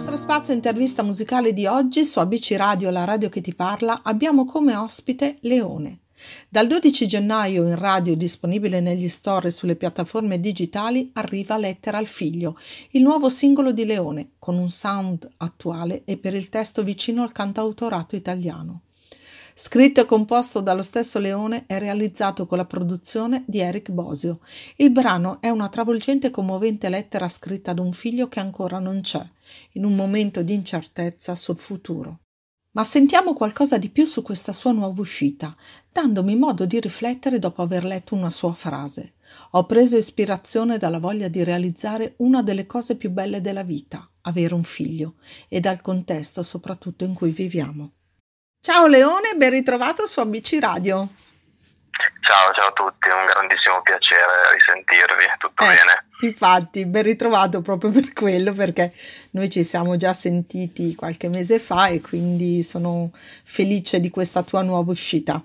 nostra intervista musicale di oggi su ABC Radio, la radio che ti parla, abbiamo come ospite Leone. Dal 12 gennaio in radio disponibile negli store e sulle piattaforme digitali arriva Lettera al figlio, il nuovo singolo di Leone, con un sound attuale e per il testo vicino al cantautorato italiano. Scritto e composto dallo stesso Leone e realizzato con la produzione di Eric Bosio. Il brano è una travolgente e commovente lettera scritta ad un figlio che ancora non c'è, in un momento di incertezza sul futuro. Ma sentiamo qualcosa di più su questa sua nuova uscita, dandomi modo di riflettere dopo aver letto una sua frase. Ho preso ispirazione dalla voglia di realizzare una delle cose più belle della vita, avere un figlio, e dal contesto soprattutto in cui viviamo. Ciao Leone, ben ritrovato su ABC Radio. Ciao, ciao a tutti, è un grandissimo piacere risentirvi, tutto Eh, bene? Infatti, ben ritrovato proprio per quello, perché noi ci siamo già sentiti qualche mese fa e quindi sono felice di questa tua nuova uscita.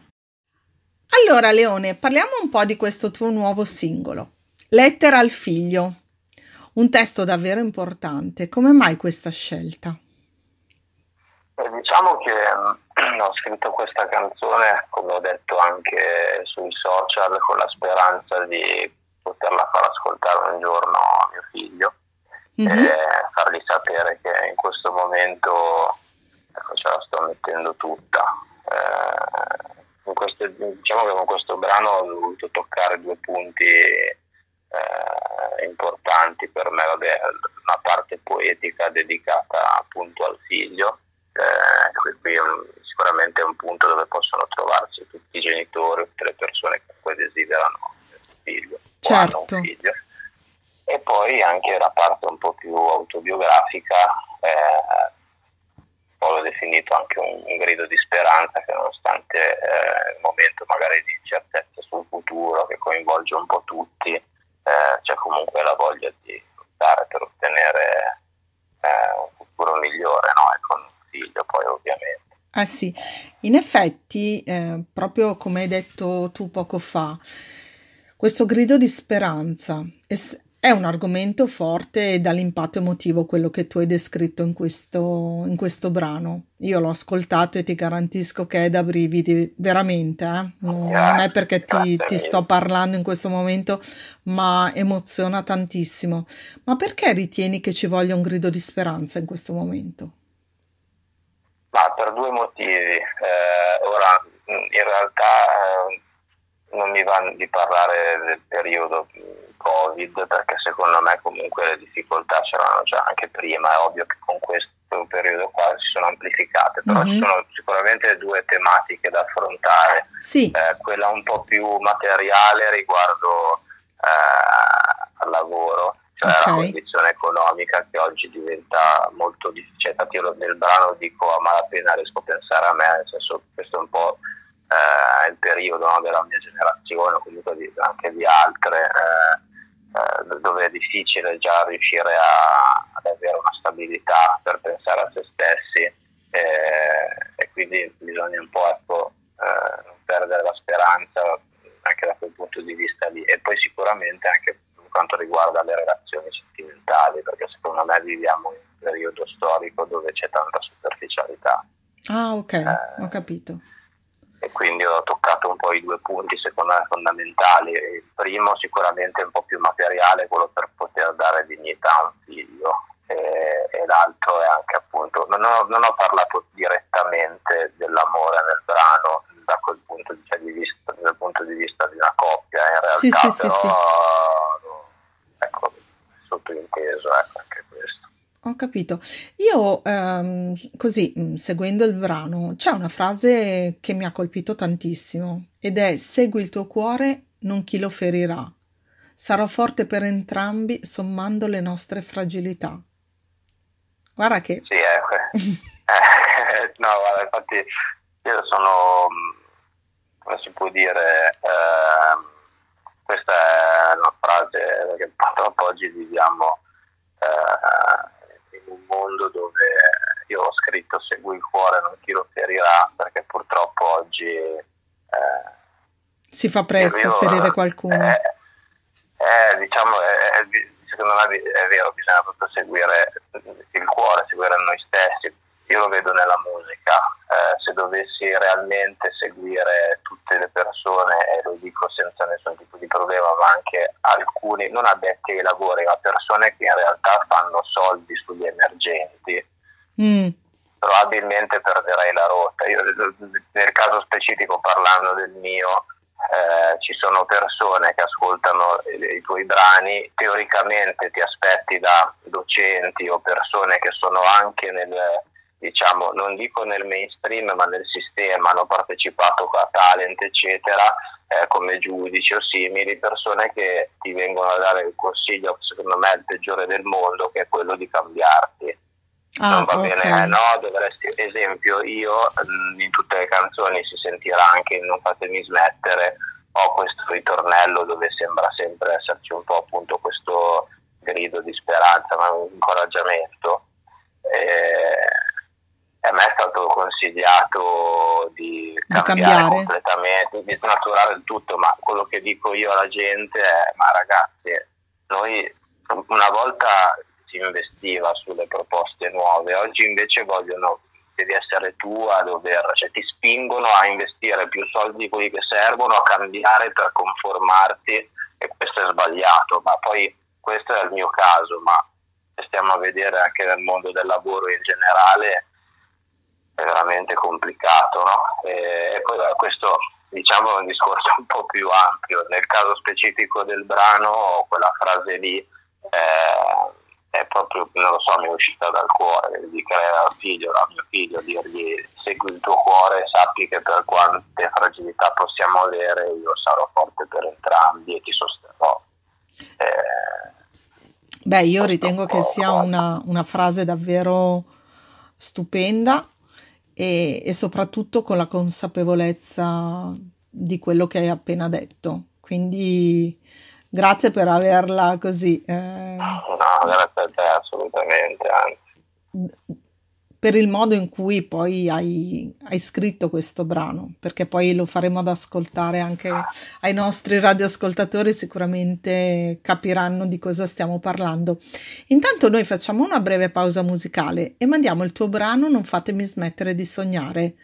Allora, Leone, parliamo un po' di questo tuo nuovo singolo. Lettera al figlio. Un testo davvero importante. Come mai questa scelta? Diciamo che mm, ho scritto questa canzone, come ho detto anche sui social, con la speranza di poterla far ascoltare un giorno a mio figlio Mhm. e fargli sapere che in questo momento ecco, ce la sto mettendo tutta. Eh, in questo- diciamo che con questo brano ho voluto toccare due punti eh, importanti per me, vabbè, una parte poetica dedicata appunto al figlio, eh, qui- è un- sicuramente è un punto dove possono trovarsi tutti i genitori, tutte le persone che poi desiderano un figlio, Certo. un figlio. E poi anche la parte un po' più autobiografica, eh, poi l'ho definito anche un, un grido di speranza che nonostante eh, il momento magari di incertezza sul futuro che coinvolge un po' tutti, eh, c'è comunque la voglia di lottare per ottenere eh, un futuro migliore, no? Figlio poi ovviamente. Ah sì, in effetti, eh, proprio come hai detto tu poco fa, questo grido di speranza è, è un argomento forte e dall'impatto emotivo quello che tu hai descritto in questo, in questo brano. Io l'ho ascoltato e ti garantisco che è da brividi, veramente, eh. Non, non è perché ti, ti sto parlando in questo momento, ma emoziona tantissimo. Ma perché ritieni che ci voglia un grido di speranza in questo momento? Ma per due motivi. Eh, ora, mh, in realtà eh, non mi va di parlare del periodo mh, Covid perché secondo me comunque le difficoltà c'erano già anche prima. È ovvio che con questo periodo qua si sono amplificate, però Mhm. ci sono sicuramente due tematiche da affrontare. Sì, Eh, quella un po' più materiale riguardo eh, al lavoro, cioè Ok. la condizione economica che oggi diventa molto difficile. Infatti io nel brano dico a malapena riesco a pensare a me, nel senso che questo è un po' eh, il periodo no, della mia generazione, o comunque di- anche di altre, eh, eh, dove è difficile già riuscire a- ad avere una stabilità per pensare a se stessi eh, e quindi bisogna un po' ecco, eh, perdere la speranza anche da quel punto di vista lì e poi sicuramente anche quanto riguarda le relazioni sentimentali perché secondo me viviamo in un periodo storico dove c'è tanta superficialità ah ok, Eh, ho capito. e quindi ho toccato un po' i due punti secondo me fondamentali. Il primo sicuramente è un po' più materiale, quello per poter dare dignità a un figlio e, e l'altro è anche appunto, non ho, non ho parlato direttamente dell'amore nel brano da quel punto di, cioè, di vista, dal punto di vista di una coppia, in realtà Sì, sì, sì, però sì. Ecco, sottointeso ecco, anche questo. Ho capito. Io, ehm, così, mh, seguendo il brano, c'è una frase che mi ha colpito tantissimo ed è segui il tuo cuore, non chi lo ferirà. Sarò forte per entrambi, sommando le nostre fragilità. Guarda che... Sì, ecco. Eh, no, guarda, infatti io sono, mh, come si può dire, ehm, questa è una frase che purtroppo oggi viviamo eh, in un mondo dove io ho scritto segui il cuore, non chi lo ferirà, perché purtroppo oggi... eh, Si fa presto a ferire qualcuno. eh, eh, diciamo, eh, eh, secondo me è vero, bisogna proprio seguire il cuore, seguire noi stessi. Io lo vedo nella musica, eh, se dovessi realmente seguire tutte le persone, e lo dico senza nessun tipo di problema, ma anche alcuni, non addetti ai lavori, ma persone che in realtà fanno soldi sugli emergenti, mm. probabilmente perderei la rotta. Io, nel caso specifico, parlando del mio, eh, ci sono persone che ascoltano i, i tuoi brani, teoricamente ti aspetti da docenti o persone che sono anche nel, diciamo, non dico nel mainstream, ma nel sistema, hanno partecipato a talent, eccetera, eh, come giudici o simili, persone che ti vengono a dare il consiglio, secondo me, il peggiore del mondo, che è quello di cambiarti. Ah, non va okay. bene, eh, no, dovresti, esempio, io mm, in tutte le canzoni si sentirà anche Non fatemi smettere, ho questo ritornello dove sembra sempre esserci un po' appunto questo grido di speranza, ma un incoraggiamento. E, a me è stato consigliato di, cambiare, cambiare, completamente, di snaturare il tutto, ma quello che dico io alla gente è, ma ragazzi, noi una volta si investiva sulle proposte nuove, oggi invece vogliono, devi essere tu a dover, cioè ti spingono a investire più soldi di quelli che servono, a cambiare per conformarti e questo è sbagliato, ma poi questo è il mio caso, ma stiamo a vedere anche nel mondo del lavoro in generale è veramente complicato, no? E poi questo diciamo è un discorso un po' più ampio, nel caso specifico del brano quella frase lì eh, è proprio, non lo so, mi è uscita dal cuore, dedicare al figlio, al mio figlio, dirgli segui il tuo cuore e sappi che per quante fragilità possiamo avere io sarò forte per entrambi e ti sosterrò. Eh, Beh, io ritengo che sia una, una, frase davvero stupenda e, e soprattutto con la consapevolezza di quello che hai appena detto. Quindi grazie per averla così. Eh, no, grazie a te assolutamente, anzi. Per il modo in cui poi hai, hai, scritto questo brano, perché poi lo faremo ad ascoltare anche ai nostri radioascoltatori, sicuramente capiranno di cosa stiamo parlando. Intanto noi facciamo una breve pausa musicale e mandiamo il tuo brano Non fatemi smettere di sognare,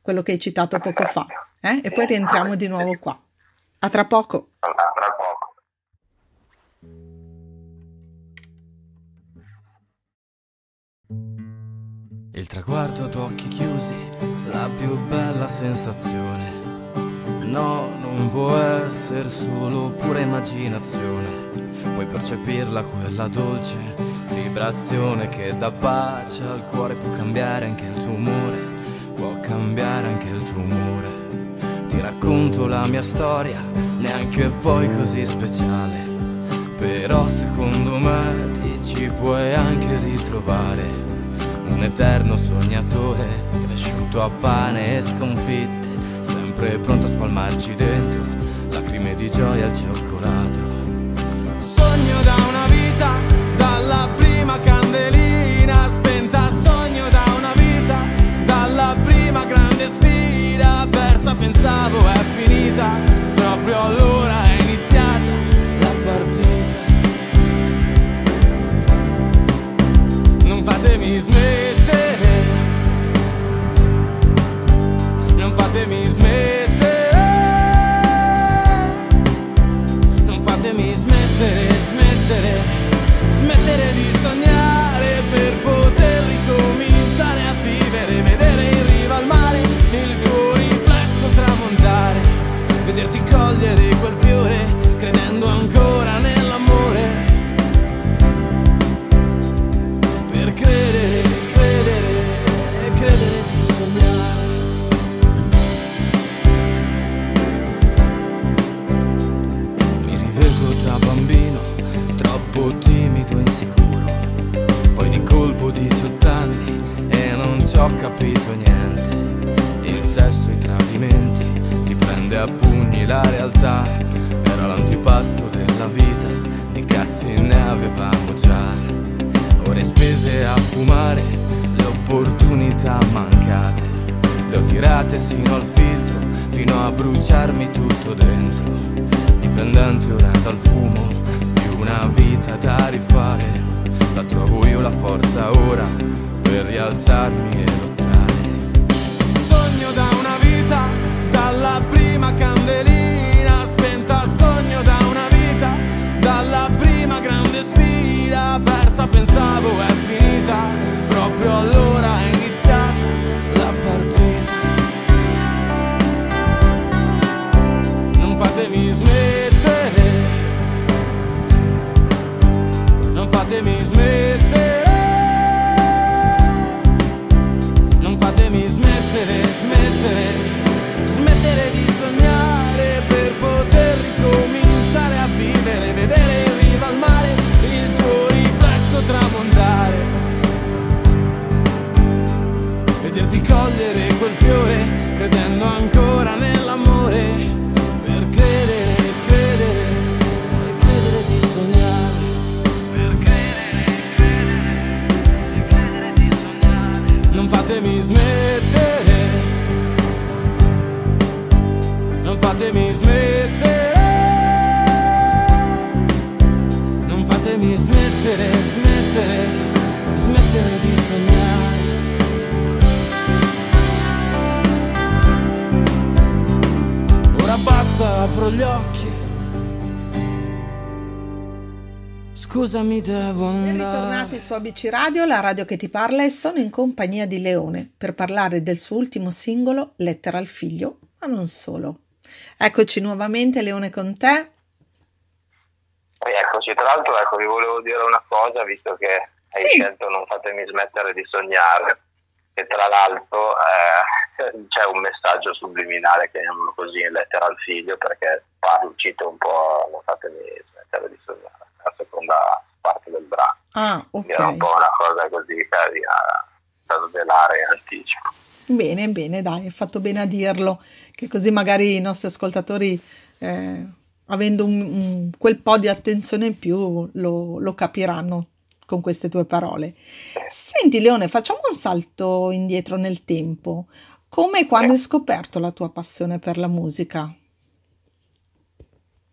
quello che hai citato poco fa, eh? e poi rientriamo di nuovo qua. A tra poco. Il traguardo ad occhi chiusi, la più bella sensazione. No, non può essere solo pura immaginazione. Puoi percepirla quella dolce vibrazione che dà pace al cuore, può cambiare anche il tuo umore, può cambiare anche il tuo umore. Ti racconto la mia storia, neanche poi così speciale. Però secondo me ti ci puoi anche ritrovare un eterno sognatore, cresciuto a pane e sconfitte, sempre pronto a spalmarci dentro lacrime di gioia al cioccolato. Sogno da una vita, dalla prima candelina spenta, sogno da una vita, dalla prima grande sfida persa, pensavo è finita, proprio allora Era l'antipasto della vita, di cazzi ne avevamo già. Ore spese a fumare, le opportunità mancate. Le ho tirate sino al filtro, fino a bruciarmi tutto dentro. Dipendente ora dal fumo, più una vita da rifare, la trovo io la forza ora per rialzarmi e lottare. Pensavo è finita, proprio allora Scusami, devo Ben andare. ritornati su ABC Radio, la radio che ti parla e sono in compagnia di Leone per parlare del suo ultimo singolo, Lettera al figlio, ma non solo. Eccoci nuovamente Leone con te. E eccoci, tra l'altro ecco, vi volevo dire una cosa, visto che hai Sì. scelto Non fatemi smettere di sognare, e tra l'altro eh, c'è un messaggio subliminale, chiamiamolo così, in lettera al figlio, perché parlo, cito un po' Non fatemi smettere di sognare, la seconda parte del brano. Ah, Quindi era un ok. po' una cosa così carina da svelare in anticipo. Bene, bene, dai, hai fatto bene a dirlo, che così magari i nostri ascoltatori, eh, avendo un- un- quel po' di attenzione in più, lo, lo capiranno con queste tue parole. Senti, Leone, facciamo un salto indietro nel tempo. Come e quando hai scoperto la tua passione per la musica?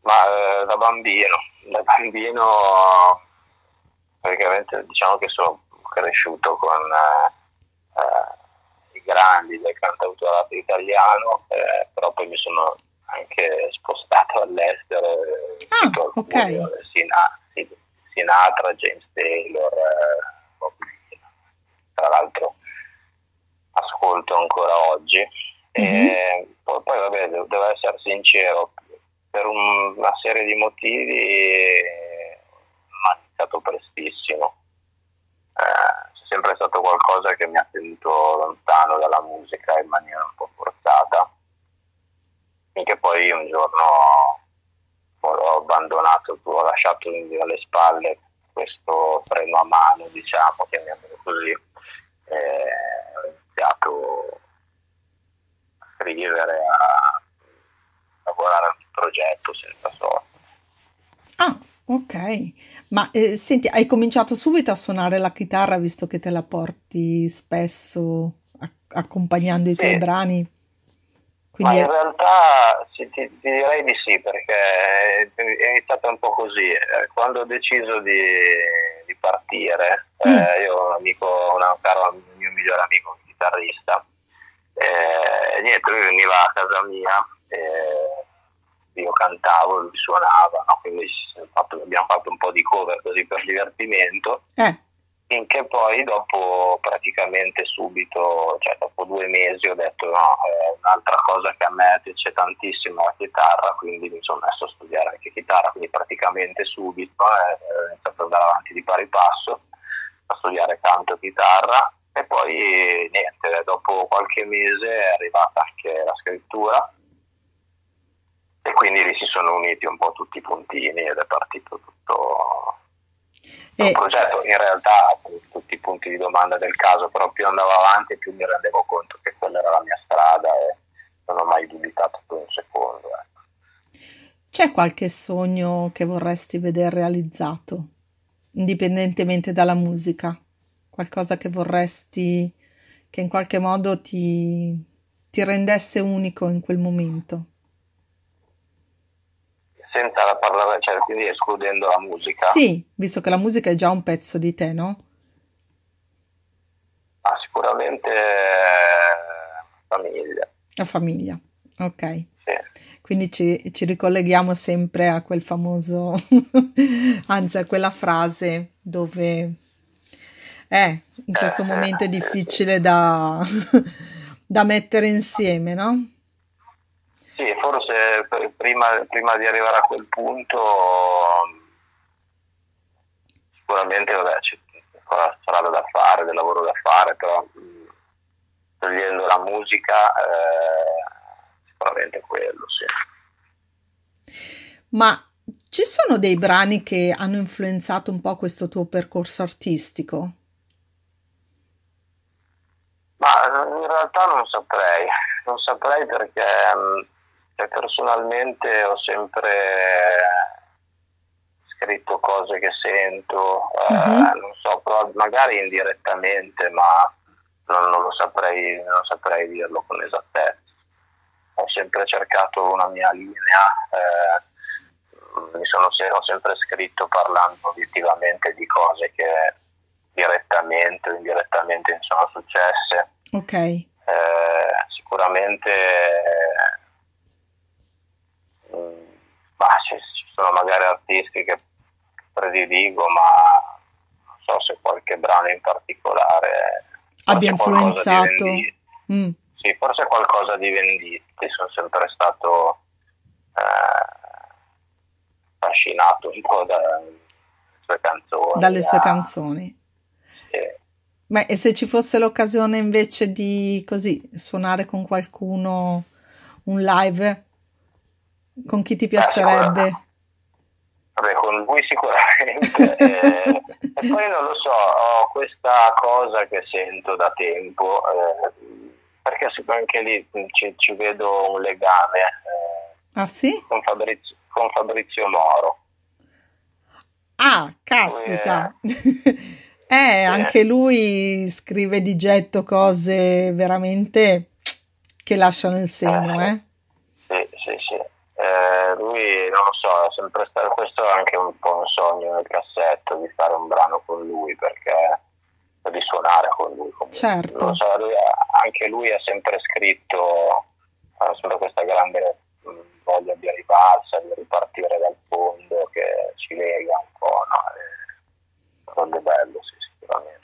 Ma eh, da bambino, da bambino praticamente diciamo che sono cresciuto con eh, eh, i grandi del cantautorato italiano, eh, però poi mi sono anche spostato all'estero, eh, Ah, ok. eh, Sina- Sinatra, James Taylor, eh, tra l'altro ascolto ancora oggi. E poi, poi, vabbè, devo, devo essere sincero, per un- una serie di motivi eh, iniziato prestissimo. Eh, c'è sempre stato qualcosa che mi ha tenuto lontano dalla musica in maniera un po' forzata, finché poi un giorno ho abbandonato, ho lasciato alle spalle questo freno a mano, diciamo, chiamiamolo così, e ho iniziato a scrivere, a lavorare a un progetto senza soldi. Ah, ok. Ma eh, senti, hai cominciato subito a suonare la chitarra visto che te la porti spesso a- accompagnando i tuoi Sì. brani? Ma Quindi in realtà sì, ti, ti direi di sì, perché è iniziata un po' così. Eh, Quando ho deciso di, di partire, eh, Mm. io ho un amico, un caro mio migliore amico, chitarrista, eh, niente, lui veniva a casa mia, eh, io cantavo, lui suonava, no? quindi fatto- abbiamo fatto un po' di cover così per divertimento. eh, Finché poi dopo praticamente subito, cioè dopo due mesi ho detto no, è un'altra cosa che a me piace tantissimo la chitarra, quindi mi sono messo a studiare anche chitarra, quindi praticamente subito eh, ho iniziato ad andare avanti di pari passo a studiare canto e chitarra e poi niente, dopo qualche mese è arrivata anche la scrittura e quindi lì si sono uniti un po' tutti i puntini ed è partito tutto un e, progetto in realtà tutti i punti di domanda del caso, però più andavo avanti più mi rendevo conto che quella era la mia strada e non ho mai dubitato per un secondo. ecco. c'è qualche sogno che vorresti vedere realizzato, indipendentemente dalla musica? Qualcosa che vorresti che in qualche modo ti, ti rendesse unico in quel momento? senza parlare, cioè quindi escludendo la musica. Sì, visto che la musica è già un pezzo di te, no? Ah, sicuramente eh, famiglia. La famiglia, ok. Sì. Quindi ci, ci ricolleghiamo sempre a quel famoso, anzi a quella frase dove è in questo Eh, momento è eh, difficile da, da mettere insieme, no? Sì, forse pr- prima, prima di arrivare a quel punto sicuramente vabbè, c'è ancora strada da fare, del lavoro da fare, però togliendo la musica eh, sicuramente quello, sì. Ma ci sono dei brani che hanno influenzato un po' questo tuo percorso artistico? Ma eh, in realtà non saprei, non saprei perché mh, cioè, personalmente ho sempre scritto cose che sento, eh, Mhm. non so, però magari indirettamente, ma non, non lo saprei, non saprei dirlo con esattezza. Ho sempre cercato una mia linea, eh, mi sono ho sempre scritto parlando obiettivamente di cose che direttamente o indirettamente mi sono successe. Ok, Eh, sicuramente eh, bah, ci, ci sono magari artisti che prediligo, ma non so se qualche brano in particolare abbia influenzato. Mm, Sì, forse qualcosa di Venditti, sono sempre stato eh, affascinato un po' dalle sue canzoni. dalle sue canzoni. Beh, e se ci fosse l'occasione invece di così suonare con qualcuno un live, con chi ti piacerebbe? Vabbè, con lui sicuramente. eh, e poi non lo so, ho questa cosa che sento da tempo, eh, perché anche lì ci, ci vedo un legame eh, Ah sì? con, Fabrizio, con Fabrizio Moro. Ah, caspita! Eh, anche lui scrive di getto cose veramente che lasciano il segno, eh? Sì, sì, sì. Eh, lui, non lo so, è sempre stato, questo è anche un po' un sogno nel cassetto di fare un brano con lui, perché di suonare con lui. Comunque. Certo. Non so, lui anche lui ha sempre scritto, ha sempre questa grande mh, voglia di rivalsa, di ripartire dal fondo che ci lega un po', no? Sarebbe bello, sì, sicuramente.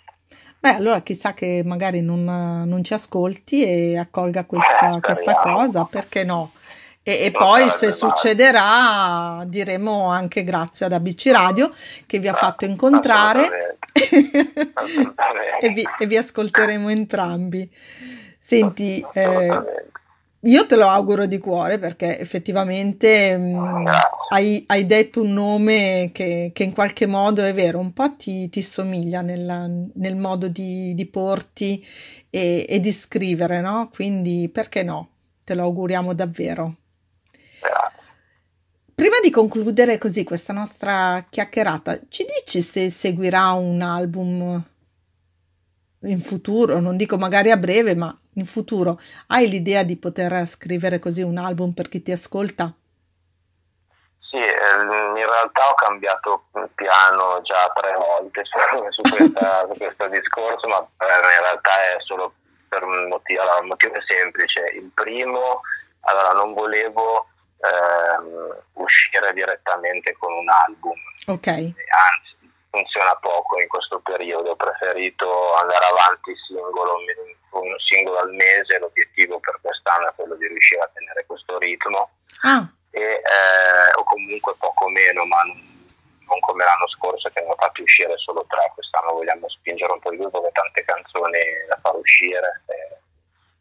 Beh, allora chissà che magari non, non ci ascolti e accolga questa, Eh, questa cosa, perché no? E, e poi se succederà diremo anche grazie ad ABC Radio che vi ha fatto incontrare Assolutamente. Assolutamente. e, vi, e vi ascolteremo entrambi. Senti, eh. Io te lo auguro di cuore perché effettivamente mh, Grazie. hai, hai detto un nome che, che in qualche modo è vero, un po' ti, ti somiglia nella- nel modo di, di porti e, e di scrivere, no? Quindi perché no? Te lo auguriamo davvero. Prima di concludere così questa nostra chiacchierata, ci dici se seguirà un album in futuro? Non dico magari a breve, ma in futuro. Hai l'idea di poter scrivere così un album per chi ti ascolta? Sì, ehm, in realtà ho cambiato piano già tre volte su, questa- su questo discorso, ma eh, in realtà è solo per un motivo, allora, un motivo è semplice. Il primo, allora non volevo ehm, uscire direttamente con un album, Ok, anzi funziona poco in questo periodo, ho preferito andare avanti singolo, un singolo al mese, l'obiettivo per quest'anno è quello di riuscire a tenere questo ritmo ah, e, eh, o comunque poco meno, ma non, come l'anno scorso che ne ho fatti uscire solo tre, quest'anno vogliamo spingere un po' di più perché tante canzoni da far uscire. eh,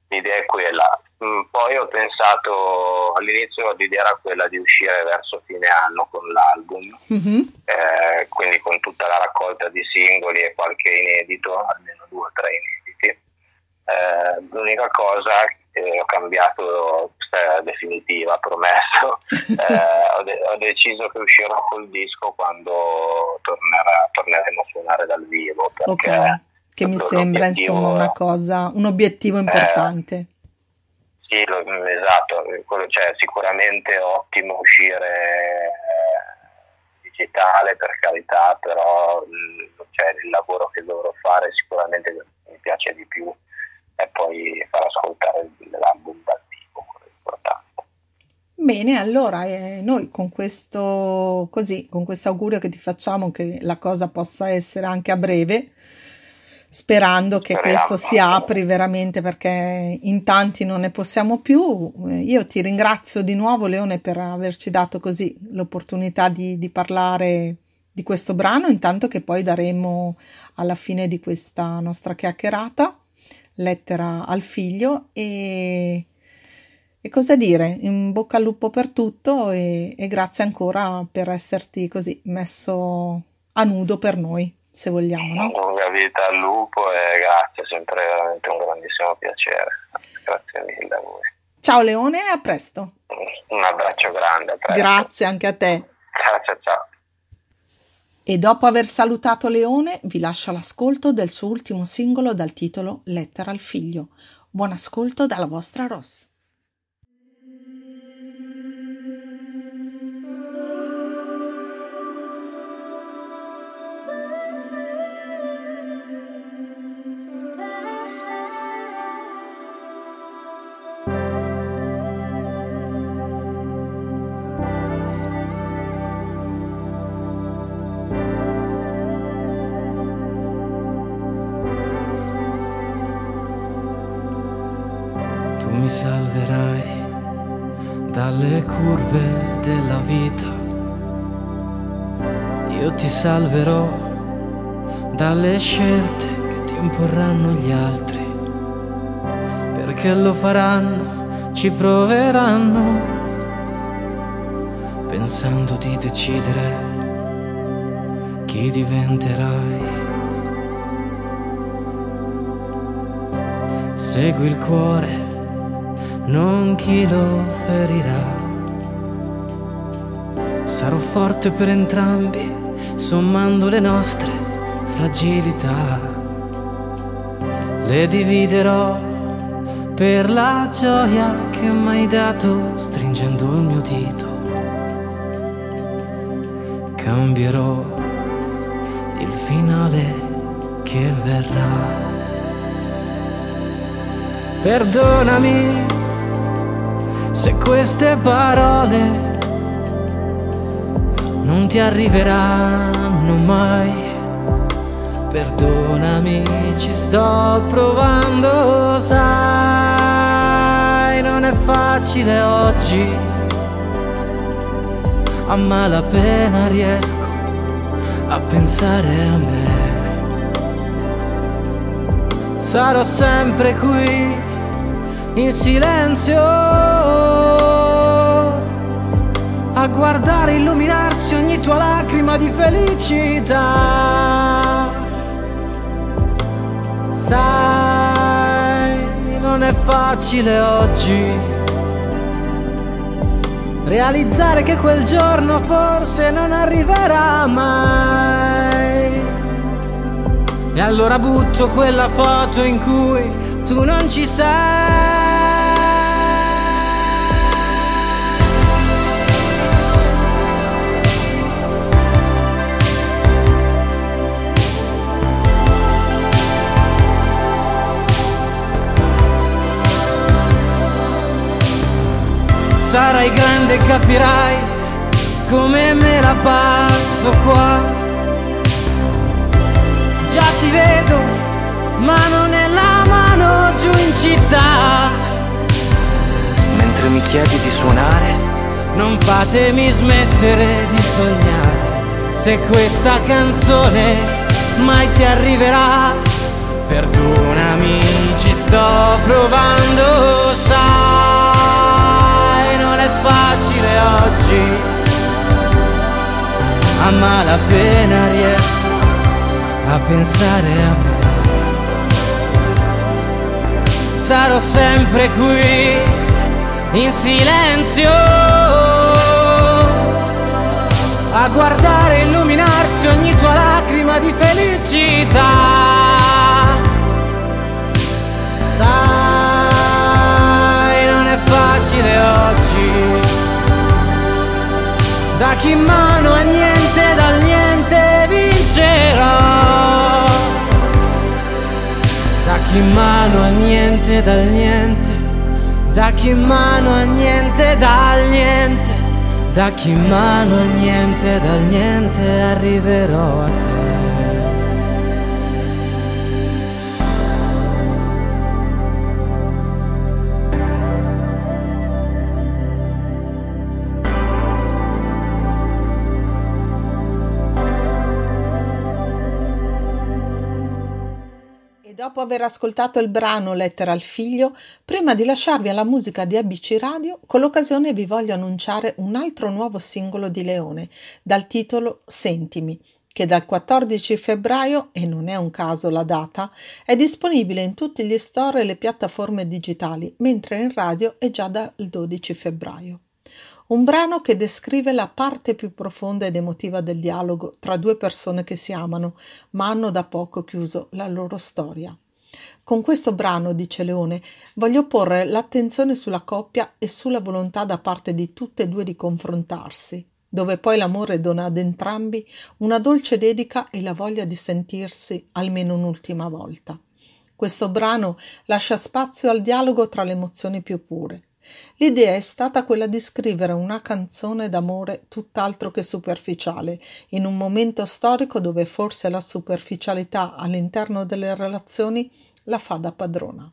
l'idea è quella. Mm, Poi ho pensato, all'inizio l'idea era quella di uscire verso fine anno con l'album, mhm, eh, quindi con tutta la raccolta di singoli e qualche inedito, almeno due o tre inediti. Eh, l'unica cosa che ho cambiato, questa è definitiva, promesso, eh, ho, de- ho deciso che uscirò col disco quando tornerà- torneremo a suonare dal vivo. Perché ok, che mi sembra insomma una cosa, un obiettivo importante. Sì, lo, esatto, cioè, sicuramente è ottimo uscire eh, digitale per carità, però cioè, il lavoro che dovrò fare sicuramente mi piace di più e poi far ascoltare l'album dal vivo, quello è importante. Bene, allora eh, noi con questo così, con questo augurio che ti facciamo che la cosa possa essere anche a breve, sperando che Speriamo. questo si apri veramente perché in tanti non ne possiamo più. Eh, io ti ringrazio di nuovo Leone per averci dato così l'opportunità di, di parlare di questo brano, intanto che poi daremo alla fine di questa nostra chiacchierata lettera al figlio e, e cosa dire, in bocca al lupo per tutto e, e grazie ancora per esserti così messo a nudo per noi se vogliamo. No? Lunga vita al lupo e grazie, sempre veramente un grandissimo piacere. Grazie mille a voi. Ciao Leone e a presto. Un abbraccio grande. Grazie anche a te. Ciao ciao ciao. E dopo aver salutato Leone, vi lascio l'ascolto del suo ultimo singolo dal titolo Lettera al figlio. Buon ascolto dalla vostra Ross. Della vita. Io ti salverò dalle scelte che ti imporranno gli altri, perché lo faranno, ci proveranno, pensando di decidere chi diventerai. Segui il cuore, non chi lo ferirà. Sarò forte per entrambi, sommando le nostre fragilità. Le dividerò per la gioia che mi hai dato, stringendo il mio dito. Cambierò il finale che verrà. Perdonami se queste parole non ti arriveranno mai. Perdonami, ci sto provando, sai, non è facile oggi. A malapena riesco a pensare a me. Sarò sempre qui in silenzio guardare illuminarsi ogni tua lacrima di felicità. Sai, non è facile oggi realizzare che quel giorno forse non arriverà mai. E allora butto quella foto in cui tu non ci sei. Sarai grande e capirai come me la passo qua. Già ti vedo, mano nella mano giù in città. Mentre mi chiedi di suonare, non fatemi smettere di sognare. Se questa canzone mai ti arriverà, perdonami, ci sto provando, sai a malapena riesco a pensare a me. Sarò sempre qui in silenzio a guardare illuminarsi ogni tua lacrima di felicità. Dai, non chi mano a niente dal niente vincerà. Da chi mano a niente dal niente, da chi mano a niente dal niente, da chi mano a niente dal niente arriverò a te. Dopo aver ascoltato il brano Lettera al figlio, prima di lasciarvi alla musica di ABC Radio, con l'occasione vi voglio annunciare un altro nuovo singolo di Leone, dal titolo Sentimi, che dal 14 febbraio, e non è un caso la data, è disponibile in tutti gli store e le piattaforme digitali, mentre in radio è già dal 12 febbraio un brano che descrive la parte più profonda ed emotiva del dialogo tra due persone che si amano, ma hanno da poco chiuso la loro storia. Con questo brano, dice Leone, voglio porre l'attenzione sulla coppia e sulla volontà da parte di tutte e due di confrontarsi, dove poi l'amore dona ad entrambi una dolce dedica e la voglia di sentirsi almeno un'ultima volta. Questo brano lascia spazio al dialogo tra le emozioni più pure, L'idea è stata quella di scrivere una canzone d'amore tutt'altro che superficiale, in un momento storico dove forse la superficialità all'interno delle relazioni la fa da padrona.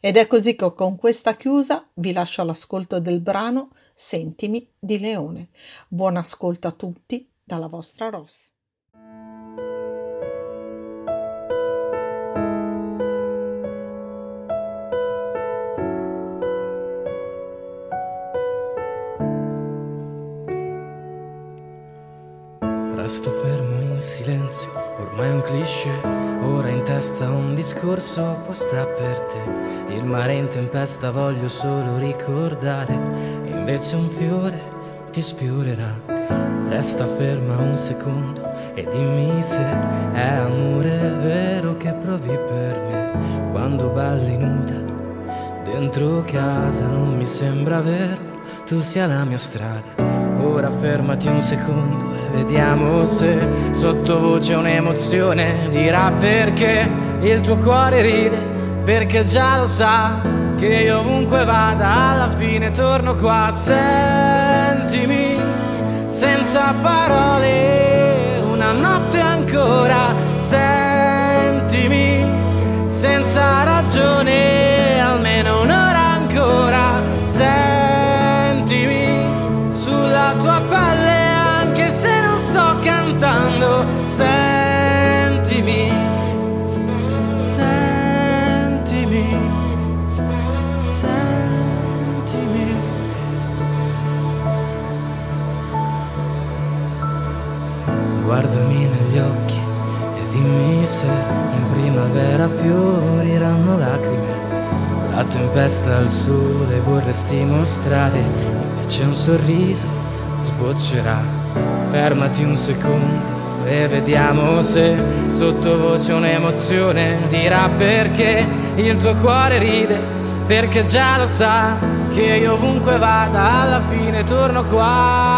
Ed è così che con questa chiusa vi lascio all'ascolto del brano Sentimi di Leone. Buon ascolto a tutti dalla vostra Ross. Resto fermo in silenzio, ormai un cliché, ora in testa un discorso apposta per te. Il mare in tempesta voglio solo ricordare, invece un fiore ti sfiorerà. Resta ferma un secondo e dimmi se è amore vero che provi per me. Quando balli nuda dentro casa non mi sembra vero, tu sia la mia strada. Ora fermati un secondo Vediamo se sottovoce un'emozione dirà perché il tuo cuore ride, perché già lo sa che io ovunque vada alla fine torno qua. Sentimi senza parole, una notte ancora. Sentimi senza ragione, almeno un'ora ancora. Sentimi, sentimi, sentimi. Guardami negli occhi e dimmi se in primavera fioriranno lacrime. La tempesta al sole vorresti mostrare, invece un sorriso sboccerà fermati un secondo e vediamo se sottovoce un'emozione dirà perché il tuo cuore ride, perché già lo sa che io ovunque vada alla fine torno qua.